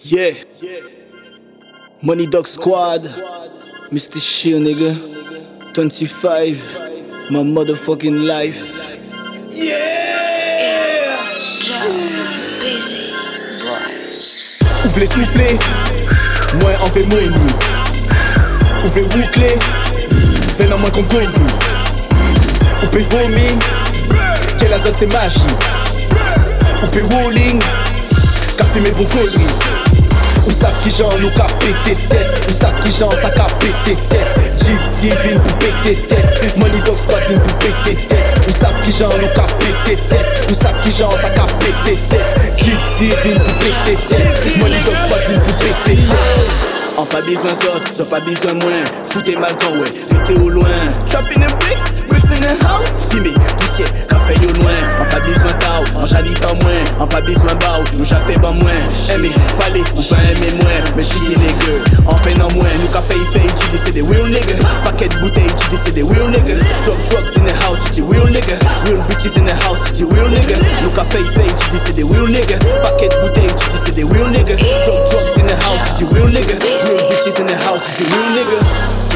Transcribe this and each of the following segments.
Yeah. Money Dog Squad. Mr. Shield, nigga. 25. My motherfucking life. Yeah. Ouvre les soufflets. Moi, en fait, moins nous. Ouvre boucler. Fais non moins qu'on gagne. Ouvre vomir. Quelle azote c'est magie. Ouvre rolling. Qu'a fumé bon connerie. Ou savent qui genre nous qu'a pété tête? Ou qui genre ça qu'a pété tête? Jeep divine pour péter tête. Money Dog Squad vient pour péter tête. Ou savent qui genre nous qu'a pété tête? Ou qui genre ça qu'a pété tête? Jeep divine pour péter tête. Money Dog Squad vient pour péter tête. En pas besoin ça, t'as pas besoin moins. Foutez mal quand ouais, restez au loin. Trap in bricks, bricks in the house. Fumé, poussière, café au loin. En pas besoin tao, en jalit en moins. En pas besoin bao, nous j'a fait ban moins Aimer, parler ou pas aimer moins Mais j'y dis les gueux, en fait non moins Nous café il fait, j'y dis c'est des real niggas. Paquet de bouteilles, j'y dis c'est des real niggas. Drug drugs in the house, j'y dis real nigga. Real bitches in the house, j'y dis real nigga. Nous café il fait, j'y dis c'est des real niggas. Paquet de bouteilles, j'y dis c'est des real niggas. Drug drugs in the house, j'y dis real nigga. Real bitches in the house, j'y dis real nigga.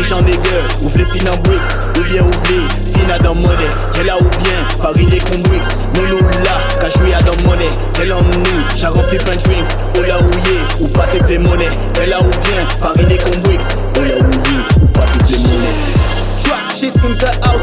J'en ai gueux, ouvre les en bricks. Ou bien ouvre les à dans monnaie. Qu'elle a ou bien, farine et con bricks Nous nous là, qu'à jouer à dans monnaie Elle en nous, j'ai rempli plein de yé, ou pas tes play monnaie Elle a ou bien, farine bricks Ou ou pas tes play monnaie Trap shit in the house,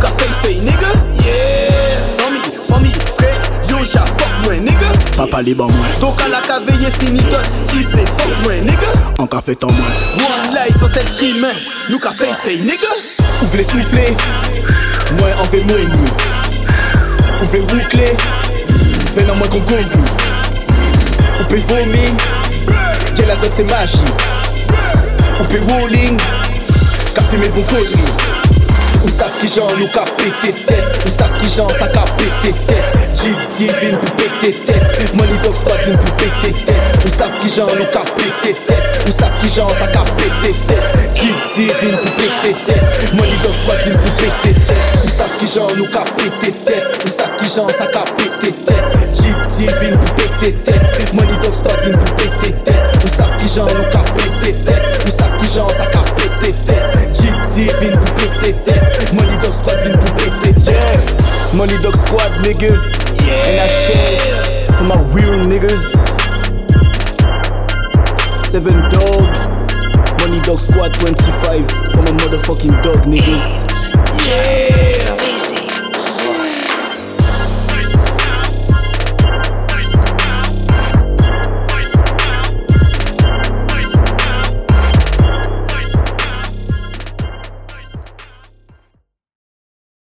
qu'a fait fait, nigga. Yeah, sans mi, famille, frère, yo j'a fuck moi, nigga. Papa les ban moi Donc à la caveye si mi dot, kiff les fuck moi, nigga. Café tant moi One life sur cette rime, nous qu'a fait fait, nigga. Ouvre les soufflets, moi en fait moins nous Ouvre boucler, fais non moins qu'on gagne On peut vomir, quelle azote c'est magie peut rolling, qu'a fumé bon connerie Ou savent qui genre nous qu'a pété tête Ou savent qui genre ça qu'a pété tête Jeep divine pour péter tête Money Dog Squad vient pour péter tête Ou savent qui genre nous qu'a pété tête Ou savent qui genre ça qu'a pété tête Jeep divine pour péter tête Money Dog Squad vient pour péter tête Ou savent qui genre nous qu'a pété tête Ou savent qui genre ça qu'a pété tête Jeep divine pour péter tête Money Dog Money Dog Squad niggas. NHS for my real niggas. Seven Dog Money Dog Squad 25 for my motherfucking dog niggas Yeah